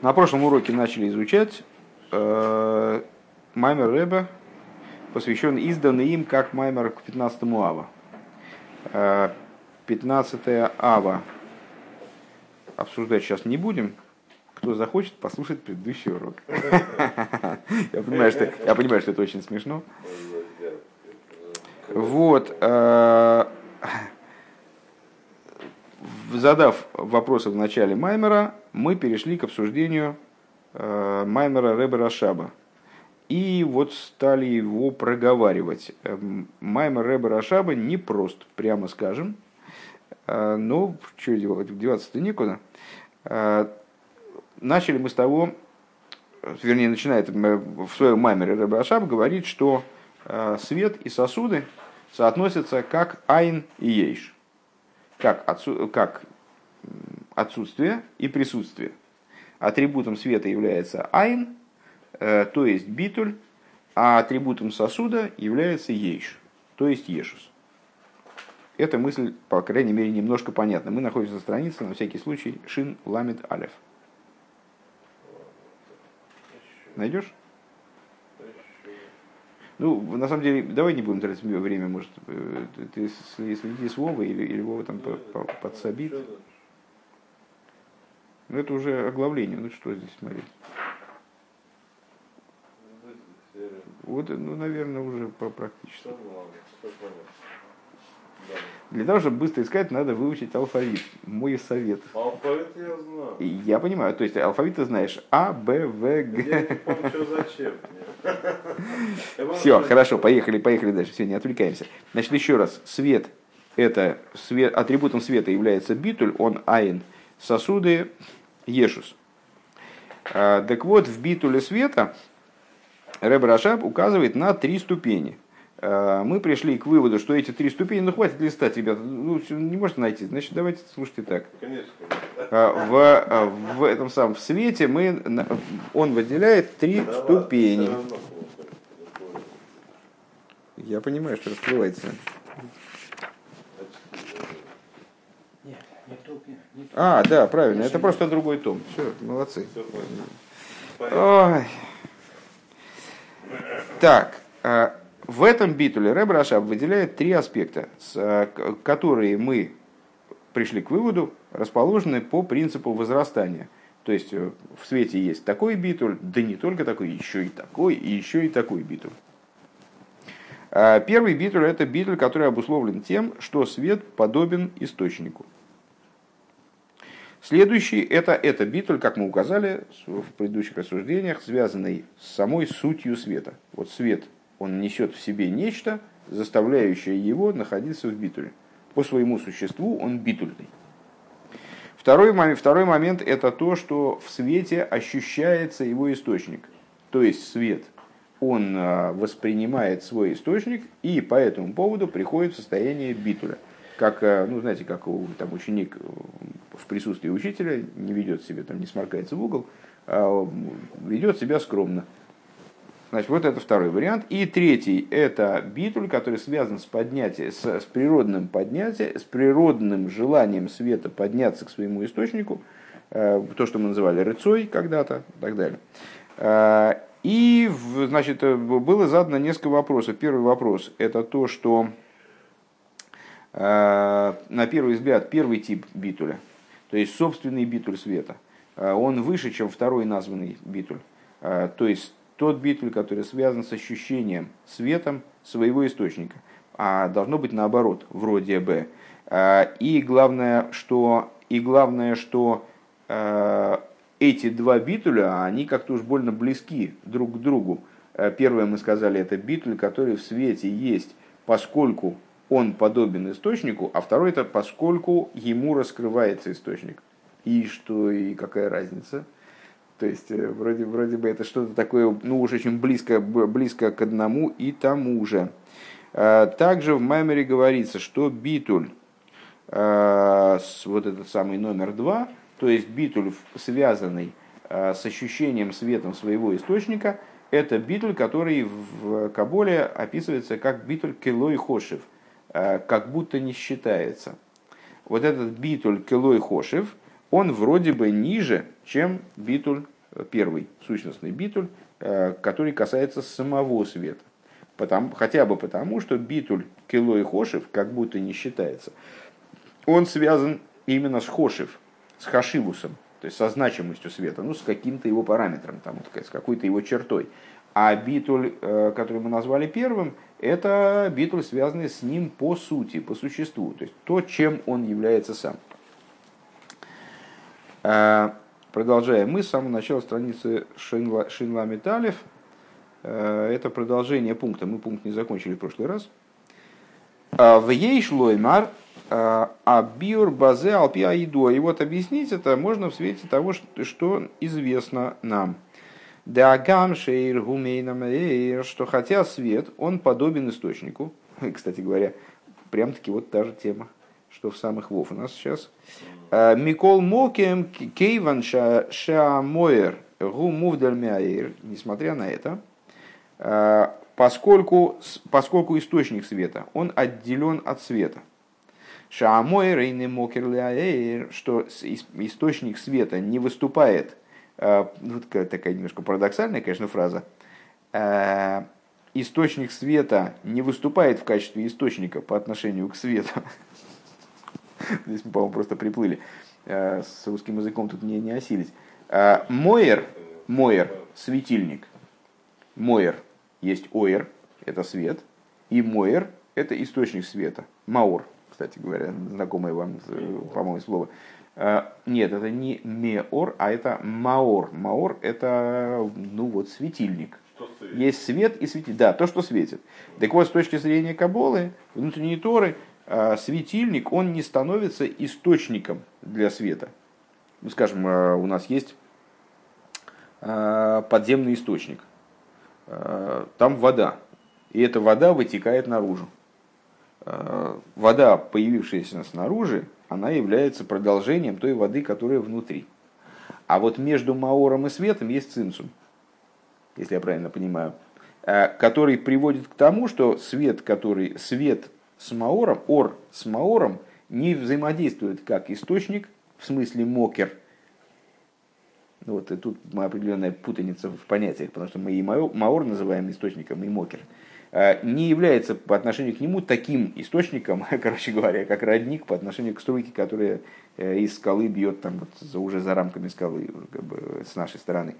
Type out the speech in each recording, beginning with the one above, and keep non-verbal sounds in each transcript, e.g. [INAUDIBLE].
На прошлом уроке начали изучать э, Маймер Рэбе, посвященный изданный им как Маймер к 15 ава. Э, 15 ава обсуждать сейчас не будем. Кто захочет, послушать предыдущий урок. [LAUGHS] Я понимаю, что, я понимаю, что это очень смешно. Вот. Э, задав вопросы в начале Маймера, мы перешли к обсуждению э, Маймера Рэбе Рашаба. И вот стали его проговаривать. Эм, Маймер Рэбе Рашаба непрост, прямо скажем. Э, но что делать, деваться-то некуда. Э, начали мы с того, вернее, начинает в своем Маймере Рэбе Рашаб говорит, что свет и сосуды соотносятся как айн и ейш как, отсу, как отсутствие и присутствие. Атрибутом света является айн, э, то есть битуль, а атрибутом сосуда является ейш, то есть ешус. Эта мысль, по крайней мере, немножко понятна. Мы находимся на странице, на всякий случай, шин ламит алев. Найдешь? Ну, на самом деле, давай не будем тратить время, может, э, ты следи с Вовой или, или Вова там подсобит. Ну, это уже оглавление, ну что здесь смотреть? Вот, ну, наверное, уже по практически. Для того, чтобы быстро искать, надо выучить алфавит. Мой совет. Алфавит я знаю. Я понимаю. То есть алфавит ты знаешь А, Б, В, Г. Что зачем. [LAUGHS] Все, хорошо, поехали, поехали дальше. Все, не отвлекаемся. Значит, еще раз. Свет. Это свет, атрибутом света является битуль, он айн. Сосуды ешус. А, так вот, в битуле света Ребе Рашаб указывает на три ступени – Э, мы пришли к выводу, что эти три ступени, ну хватит листать, ребята, ну, не можете найти, значит давайте слушайте так. Э, в, в этом самом в свете мы, он выделяет три ступени. Я понимаю, что расплывается. А, да, правильно, это просто другой том. Все, молодцы. Ой. Так, в этом битуле Рэб Рашаб выделяет три аспекта, э, которые мы пришли к выводу, расположены по принципу возрастания. То есть э, в свете есть такой битуль, да не только такой, еще и такой, и еще и такой битуль. Первый битуль – это битуль, который обусловлен тем, что свет подобен источнику. Следующий – это, это битуль, как мы указали в предыдущих рассуждениях, связанный с самой сутью света. Вот свет он несет в себе нечто, заставляющее его находиться в битуле. По своему существу он битульный. Второй момент, второй момент это то, что в свете ощущается его источник. То есть свет, он а, воспринимает свой источник и по этому поводу приходит в состояние битуля. Как, а, ну, знаете, как у, там, ученик в присутствии учителя не ведет себя, там, не сморкается в угол, а ведет себя скромно. Значит, вот это второй вариант. И третий – это битуль, который связан с, поднятием, с, с природным поднятием, с природным желанием света подняться к своему источнику, э, то, что мы называли рыцой когда-то и так далее. Э, и, значит, было задано несколько вопросов. Первый вопрос – это то, что э, на первый взгляд первый тип битуля, то есть собственный битуль света, он выше, чем второй названный битуль. То есть тот битуль, который связан с ощущением светом своего источника. А должно быть наоборот, вроде бы. И главное, что, и главное, что эти два битуля, они как-то уж больно близки друг к другу. Первое мы сказали, это битуль, который в свете есть, поскольку он подобен источнику, а второй это поскольку ему раскрывается источник. И что, и какая разница? То есть э, вроде, вроде бы это что-то такое, ну уж очень близко, близко к одному и тому же. А, также в Маймере говорится, что битуль, а, вот этот самый номер два, то есть битуль, связанный а, с ощущением светом своего источника, это битуль, который в Каболе описывается как битуль келой хошев, как будто не считается. Вот этот битуль келой хошев – он вроде бы ниже, чем битуль э, первый, сущностный битуль, э, который касается самого света. Потому, хотя бы потому, что битуль кило и хошев как будто не считается. Он связан именно с хошев, с хашивусом, то есть со значимостью света, ну, с каким-то его параметром, там, с какой-то его чертой. А битуль, э, который мы назвали первым, это битуль, связанный с ним по сути, по существу, то есть то, чем он является сам. Э, продолжаем. Мы с самого начала страницы Шинла, Шинла. Э, это продолжение пункта. Мы пункт не закончили в прошлый раз. В ей шлоймар а биур базе алпи аидо. И вот объяснить это можно в свете того, что известно нам. Дагам шейр гумейнам что хотя свет, он подобен источнику. [LAUGHS] Кстати говоря, прям таки вот та же тема, что в самых вов у нас сейчас. Микол мокем кейван шаамоер гу мувдаль Несмотря на это, поскольку, поскольку источник света, он отделен от света. Шаамой рейны мокер что источник света не выступает, э, ну, такая немножко парадоксальная, конечно, фраза, э, источник света не выступает в качестве источника по отношению к свету. [LAUGHS] Здесь мы, по-моему, просто приплыли. Э, с русским языком тут не, не осилить. Моер, Моер, светильник. Моер, есть Оер, это свет, и Моер, это источник света. Маур, кстати говоря, знакомое вам, э, по-моему, слово. Э, нет, это не меор, а это маор. Маор – это, ну вот, светильник. Есть свет и светильник. Да, то, что светит. Так вот, с точки зрения Каболы, внутренней Торы, э, светильник, он не становится источником для света. Ну, скажем, у нас есть подземный источник. Там вода. И эта вода вытекает наружу. Э, вода, появившаяся снаружи, она является продолжением той воды, которая внутри. А вот между маором и светом есть цинцум, если я правильно понимаю, э, который приводит к тому, что свет, который свет с маором, ор с маором, не взаимодействует как источник, в смысле мокер. Вот и тут определенная путаница в понятиях, потому что мы и маор называем источником, и мокер – не является по отношению к нему таким источником, [LAUGHS] короче говоря, как родник по отношению к струйке, которая э, из скалы бьет там вот, уже за рамками скалы как бы, с нашей стороны.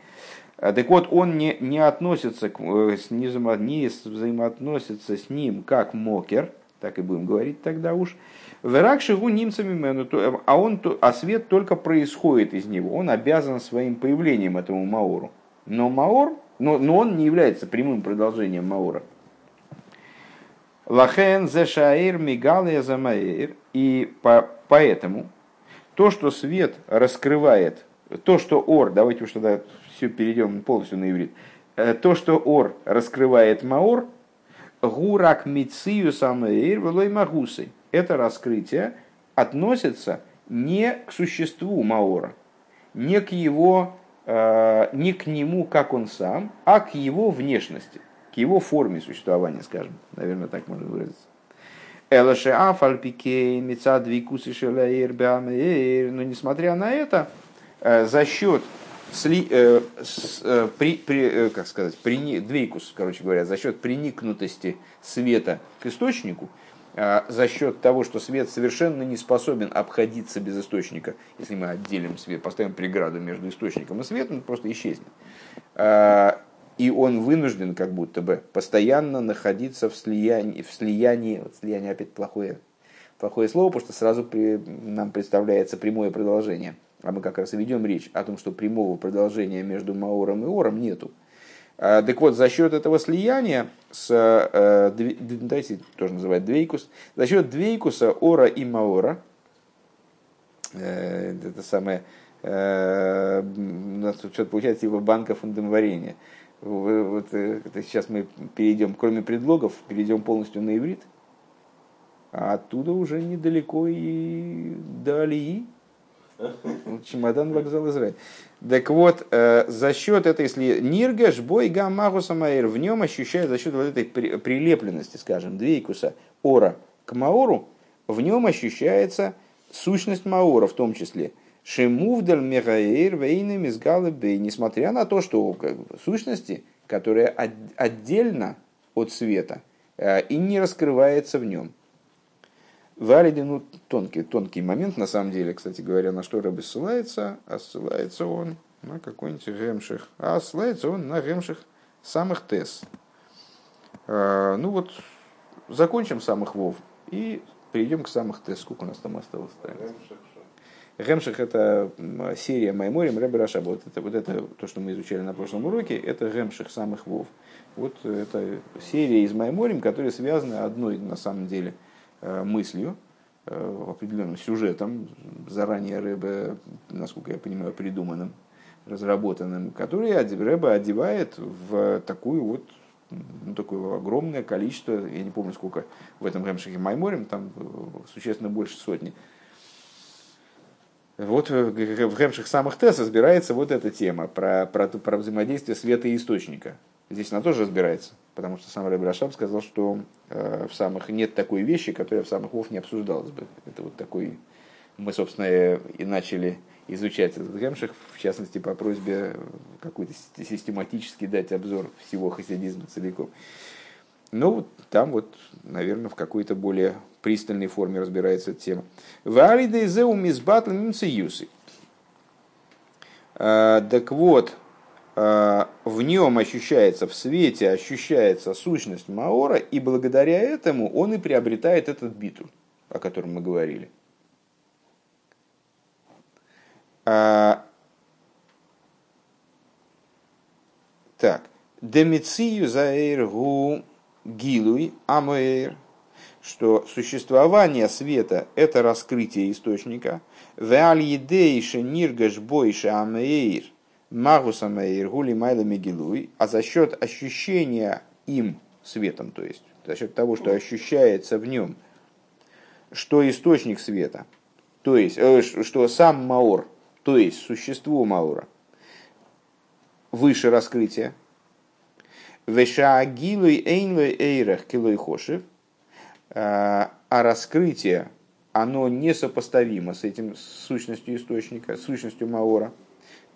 Э, так вот, он не, не относится к, не, не взаимоотносится с ним как мокер, так и будем говорить тогда уж, Верак шигу немцами а, он, а свет только происходит из него. Он обязан своим появлением этому Маору. Но Маор, но, но он не является прямым продолжением Маора. Лахен зешаир мигалия замаир. И по, поэтому то, что свет раскрывает, то, что ор, давайте уж тогда все перейдем полностью на иврит, э, то, что ор раскрывает маор, гурак мицию самаир велой магусы. Это раскрытие относится не к существу маора, не к его, э, не к нему, как он сам, а к его внешности его форме существования, скажем, наверное, так можно выразиться. Элаше афальпике мецадвикусы шелаир но несмотря на это, э, за счет сли, э, с, э, при, при, э, как сказать, при, двейкус, короче говоря, за счет приникнутости света к источнику, э, за счет того, что свет совершенно не способен обходиться без источника, если мы отделим свет, поставим преграду между источником и светом, он просто исчезнет э, и он вынужден как будто бы постоянно находиться в слиянии, в слиянии, вот слияние опять плохое, плохое слово, потому что сразу при, нам представляется прямое продолжение. А мы как раз и ведем речь о том, что прямого продолжения между Маором и Ором нету. А, так вот, за счет этого слияния, с, э, давайте тоже называть двейкус, за счет двейкуса Ора и Маора, э, это самое, э, у нас что-то получается типа банка фундамварения, вот, э, сейчас мы перейдем, кроме предлогов, перейдем полностью на иврит, а оттуда уже недалеко и до Алии. Чемодан вокзал Израиль. Так вот, э, за счет этой, если Ниргаш, бой гаммагу самаир, в нем ощущает за счет вот этой прилепленности, скажем, двейкуса ора к маору, в нем ощущается сущность маора в том числе. Шемувдаль Мегаэйр Вейны Мизгалы Бей, несмотря на то, что как сущности, которые от, отдельно от света э, и не раскрывается в нем. Валиди, ну, тонкий, тонкий момент, на самом деле, кстати говоря, на что Рэбе ссылается, а ссылается он на какой-нибудь гемших, а ссылается он на гемших самых тес. Э, ну вот, закончим самых вов и перейдем к самых тес. Сколько у нас там осталось? Гемших это серия Майморим Рэбе Рашаба. Вот это, вот это то, что мы изучали на прошлом уроке, это Гемших самых вов. Вот это серия из Майморим, которые связаны одной на самом деле э, мыслью, э, определенным сюжетом, заранее Рэбе, насколько я понимаю, придуманным, разработанным, который Рэбе одевает в такую вот ну, такое огромное количество, я не помню сколько в этом Гемшихе Майморим, там э, существенно больше сотни, вот в Гемших самых Тес разбирается вот эта тема про, про, про взаимодействие света и источника. Здесь она тоже разбирается, потому что сам Рэб Рашаб сказал, что э, в самых нет такой вещи, которая в самых Вов не обсуждалась бы. Это вот такой... Мы, собственно, и начали изучать этот Гемших, в частности, по просьбе какой-то систематически дать обзор всего хасидизма целиком. Ну, там вот, наверное, в какой-то более пристальной форме разбирается эта тема. Валидейзеу мизбатл мимциюсы. А, так вот, а, в нем ощущается, в свете ощущается сущность Маора, и благодаря этому он и приобретает этот битуль, о котором мы говорили. А, так. Демицию заэргу гилуй амэйр, что существование света – это раскрытие источника. Веаль едейше ниргаш бойше амэйр, магус амэйр гули майла мегилуй, а за счет ощущения им светом, то есть за счет того, что ощущается в нем, что источник света, то есть, э, что сам Маор, то есть существо Маура, выше раскрытия, Вешаагилуй эйнлой эйрах килой хошев, а, а раскрытие, оно несопоставимо с этим с сущностью источника, с сущностью Маора.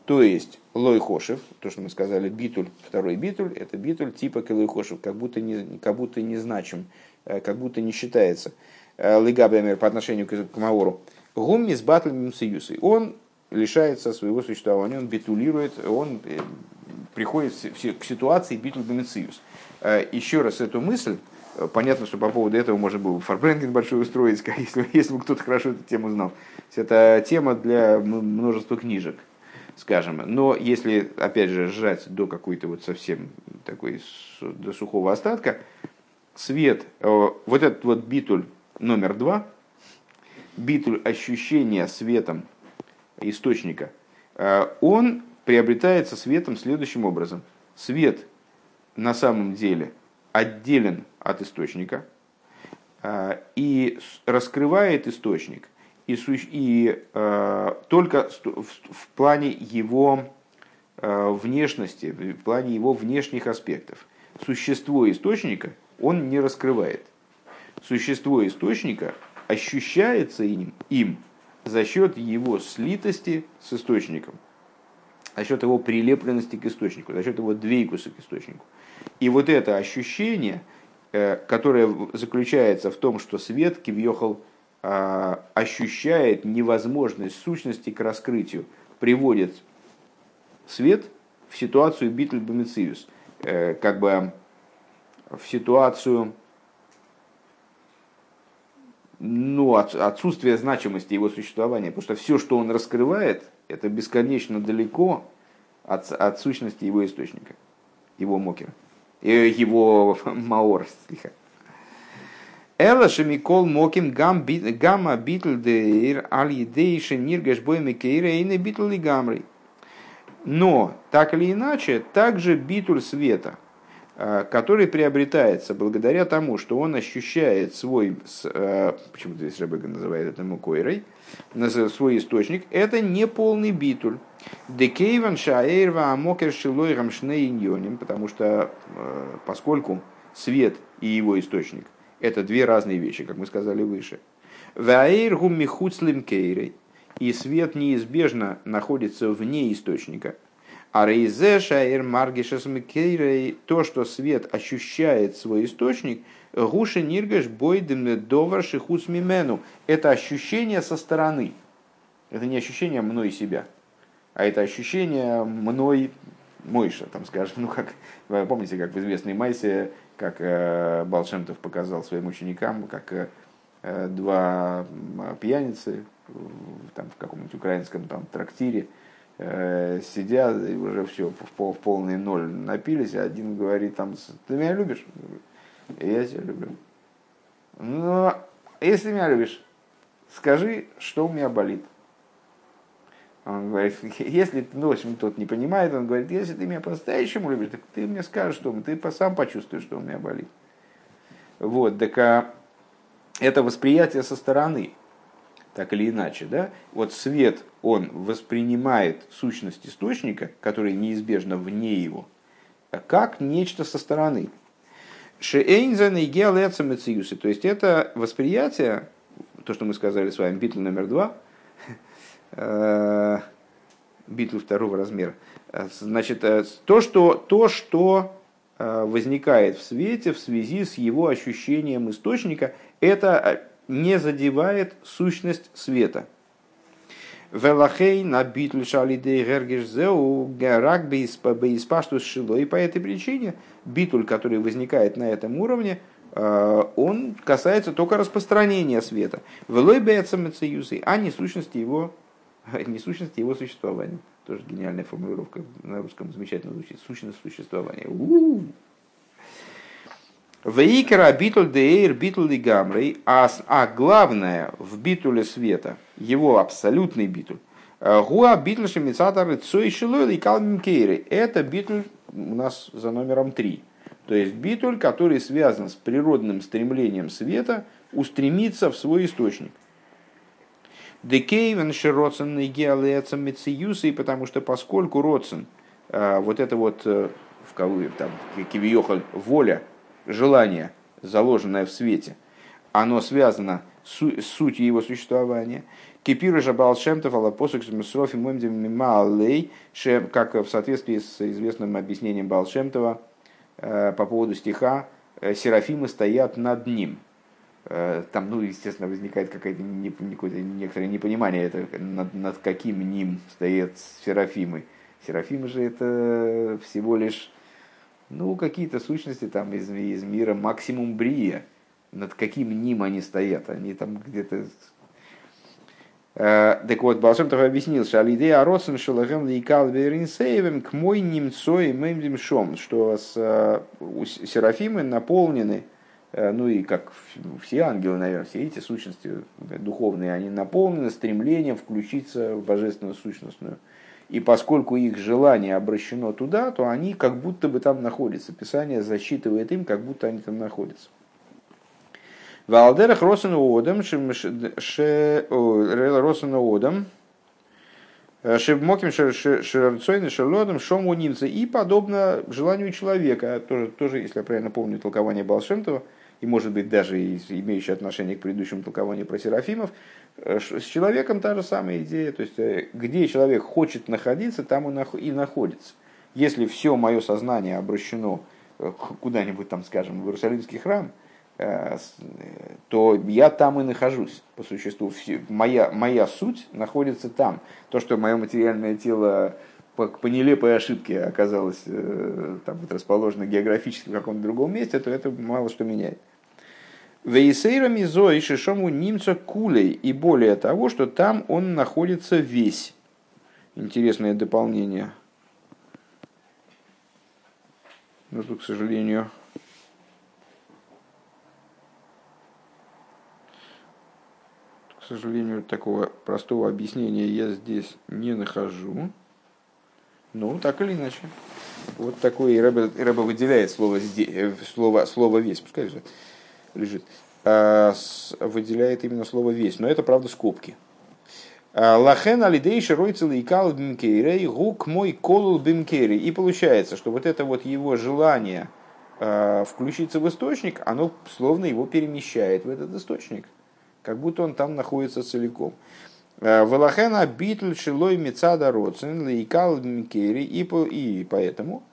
То есть лой хошев, то, что мы сказали, битуль, второй битуль, это битуль типа килой хошев, как будто не, как будто не значим, э, как будто не считается. Э, Лигабемер по отношению к Маору. Гумми с батлем Он лишается своего существования, он битулирует, он э, приходит к ситуации битл бенециус. Э, еще раз эту мысль, э, понятно, что по поводу этого можно было фарбрендинг большой устроить, [LAUGHS] если, если бы кто-то хорошо эту тему знал. Это тема для множества книжек, скажем. Но если, опять же, сжать до какой-то вот совсем такой, до сухого остатка, свет, э, вот этот вот битуль номер два, битуль ощущения светом источника, он приобретается светом следующим образом. Свет на самом деле отделен от источника э, и раскрывает источник и, и э, только в, в плане его э, внешности, в плане его внешних аспектов. Существо источника он не раскрывает. Существо источника ощущается им, им за счет его слитости с источником – за счет его прилепленности к источнику, за счет его двейкуса к источнику. И вот это ощущение, э, которое заключается в том, что свет Кивьехал а, ощущает невозможность сущности к раскрытию, приводит свет в ситуацию битл бомициус, э, как бы в ситуацию ну, отсутствия значимости его существования, потому что все, что он раскрывает, это бесконечно далеко от, от сущности его источника, его мокера, э, его [LAUGHS] маор. Эла шемикол моким гамма битл дейр аль едейши ниргаш бойми кейра и не битл ли гамрой. Но, так или иначе, также битуль света, который приобретается благодаря тому, что он ощущает свой, э, почему здесь Ребека называет это мукойрой, свой источник, это не полный битуль. Декейван шаэйрва амокер шилой рамшней потому что э, поскольку свет и его источник – это две разные вещи, как мы сказали выше. Ваэйр гум михуцлим кейрей. и свет неизбежно находится вне источника. А рейзе шаир маргишес то, что свет ощущает свой источник, гуши ниргаш бойдем довар шихус мимену. Это ощущение со стороны. Это не ощущение мной себя, а это ощущение мной Мойша, там скажем, ну как, вы помните, как в известной Майсе, как э, Балшемтов показал своим ученикам, как э, два пьяницы там, в каком-нибудь украинском там, трактире э, сидят и уже все в, в полный ноль напились, а один говорит там, ты меня любишь? Я тебя люблю. Ну, если меня любишь, скажи, что у меня болит. Он говорит, [LAUGHS] если, ну, в тот не понимает, он говорит, если ты меня по-настоящему любишь, так ты мне скажешь, что ты сам почувствуешь, что у меня болит. Вот, так а, это восприятие со стороны, так или иначе, да? Вот свет, он воспринимает сущность источника, который неизбежно вне его, как нечто со стороны. Шеэйнзен и То есть это восприятие, то, что мы сказали с вами, битл номер два – Э, битву второго размера. Значит, э, то, что, то, что э, возникает в свете в связи с его ощущением источника, это не задевает сущность света. Велахей на битль шалидей гергишзеу герак бейспаштус шило. И по этой причине битуль, который возникает на этом уровне, он касается только распространения света. Велой бейца а не сущности его [LAUGHS] несущности его существования. Тоже гениальная формулировка на русском замечательно звучит. Сущность существования. Вейкера битуль деир битуль и гамрей, а, а главное в битуле света, его абсолютный битуль, э, гуа битуль шемицатор цой шилой и калмимкейры. Это битуль у нас за номером три. То есть битуль, который связан с природным стремлением света устремиться в свой источник. Декейвен широцен геалецам мециюсы, потому что поскольку роцен, а, вот это вот, э, в кавы, там, кивиохаль, воля, желание, заложенное в свете, оно связано с сутью его существования. Кипиру же Балшемтов, Алапосук, Мисрофи, Мемдем, как в соответствии с известным объяснением Балшемтова э, по поводу стиха, э, Серафимы стоят над ним. Э, там, ну, естественно, возникает какое-то некоторое непонимание, это над, над каким ним стоят серафимы. Серафимы же это всего лишь, ну, какие-то сущности там из, из мира максимум брия. Над каким ним они стоят? Они там где-то... Э, так вот, Балшем тоже объяснил, что Алидея Аросен Шалагем Лейкал Веринсеевым к мой немцой мемдим шом, что с, э, серафимы наполнены Э, ну и как все ангелы, наверное, все эти сущности духовные, они наполнены стремлением включиться в божественную сущностную. И поскольку их желание обращено туда, то они как будто бы там находятся. Писание засчитывает им, как будто они там находятся. Валдерах Росен Одам, Росен Одам, Шебмоким Шерцойны Шерлодом Шому Нимца. И подобно желанию человека, тоже, тоже, если я правильно помню толкование Балшемтова, и может быть даже имеющий отношение к предыдущему толкованию про Серафимов, э, с человеком та же самая идея. То есть, э, где человек хочет находиться, там он и находится. Если все мое сознание обращено э, куда-нибудь там, скажем, в Иерусалимский храм, то я там и нахожусь по существу. Моя, моя суть находится там. То, что мое материальное тело по, по нелепой ошибке оказалось там, вот, расположено географически в каком-то другом месте, то это мало что меняет. Вейсейра мизой шишому немца кулей. И более того, что там он находится весь. Интересное дополнение. Но тут, к сожалению, к сожалению, такого простого объяснения я здесь не нахожу. Ну, так или иначе. Вот такое Рэба, Рэба выделяет слово, э, слово, слово «весь». Пускай же лежит, а, выделяет именно слово весь. Но это, правда, скобки. А, Лахен алидейши ройцел и кал бимкейрей гук мой колул бимкейрей. И получается, что вот это вот его желание а, включиться в источник, оно словно его перемещает в этот источник. Как будто он там находится целиком. Велахена битль шилой мецада роцин лейкал микери и поэтому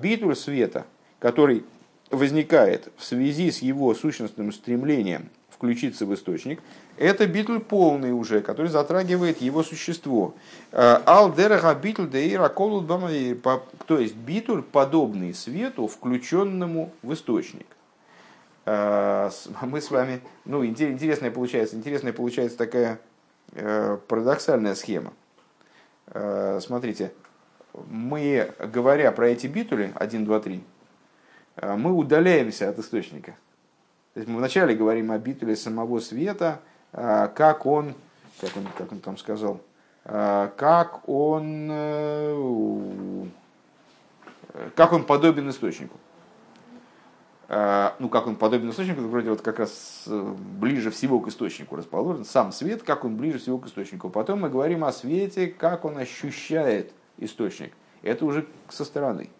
битуль света, который возникает в связи с его сущностным стремлением включиться в источник, это битуль полный уже, который затрагивает его существо. Алдераха битуль деира то есть битуль подобный свету, включенному в источник. [LAUGHS] Мы с вами, ну, интересная получается, интересная получается такая Э, парадоксальная схема. Э, смотрите, мы, говоря про эти битули, 1, 2, 3, мы удаляемся от источника. То есть мы вначале говорим о битуле самого света, э, как он, как он, как он там сказал, как он, как он подобен источнику. Ну, как он подобен источнику, вроде вот как раз э, ближе всего к источнику расположен, сам свет, как он ближе всего к источнику. Потом мы говорим о свете, как он ощущает источник. Это уже со стороны.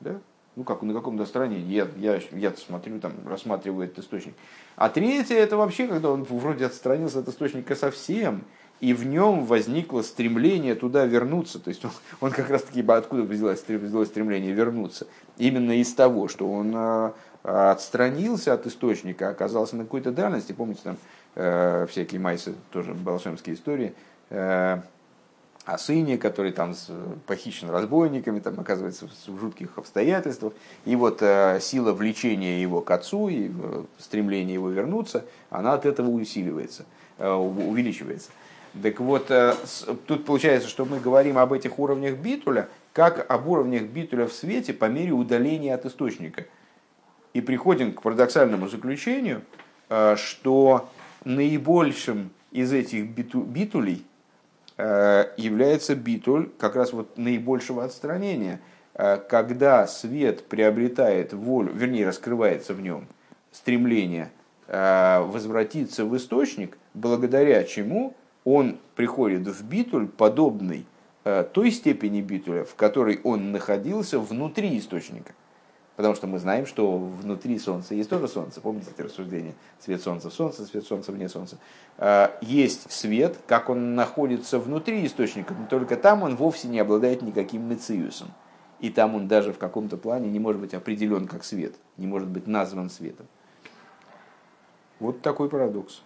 Да? Ну, как на каком-то стороне. Я, я, я смотрю, там, рассматриваю этот источник. А третье, это вообще, когда он вроде отстранился от источника совсем, и в нем возникло стремление туда вернуться. То есть он, он как раз таки, откуда взялось, стремление вернуться? Именно из того, что он а, отстранился от источника, оказался на какой-то дальности. Помните, там э, всякие майсы, тоже балшемские истории, э, о сыне, который там похищен разбойниками, там оказывается в жутких обстоятельствах. И вот э, сила влечения его к отцу и э, стремление его вернуться, она от этого усиливается, э, увеличивается. Так вот, тут получается, что мы говорим об этих уровнях битуля, как об уровнях битуля в свете по мере удаления от источника. И приходим к парадоксальному заключению, что наибольшим из этих биту, битулей является битуль как раз вот наибольшего отстранения, когда свет приобретает волю, вернее, раскрывается в нем стремление возвратиться в источник, благодаря чему он приходит в битуль, подобный э, той степени битуля, в которой он находился внутри источника. Потому что мы знаем, что внутри Солнца есть тоже Солнце. Помните эти рассуждения? Свет Солнца в Солнце, свет Солнца вне Солнца. Э, есть свет, как он находится внутри источника, но только там он вовсе не обладает никаким мециусом. И там он даже в каком-то плане не может быть определен как свет, не может быть назван светом. Вот такой парадокс.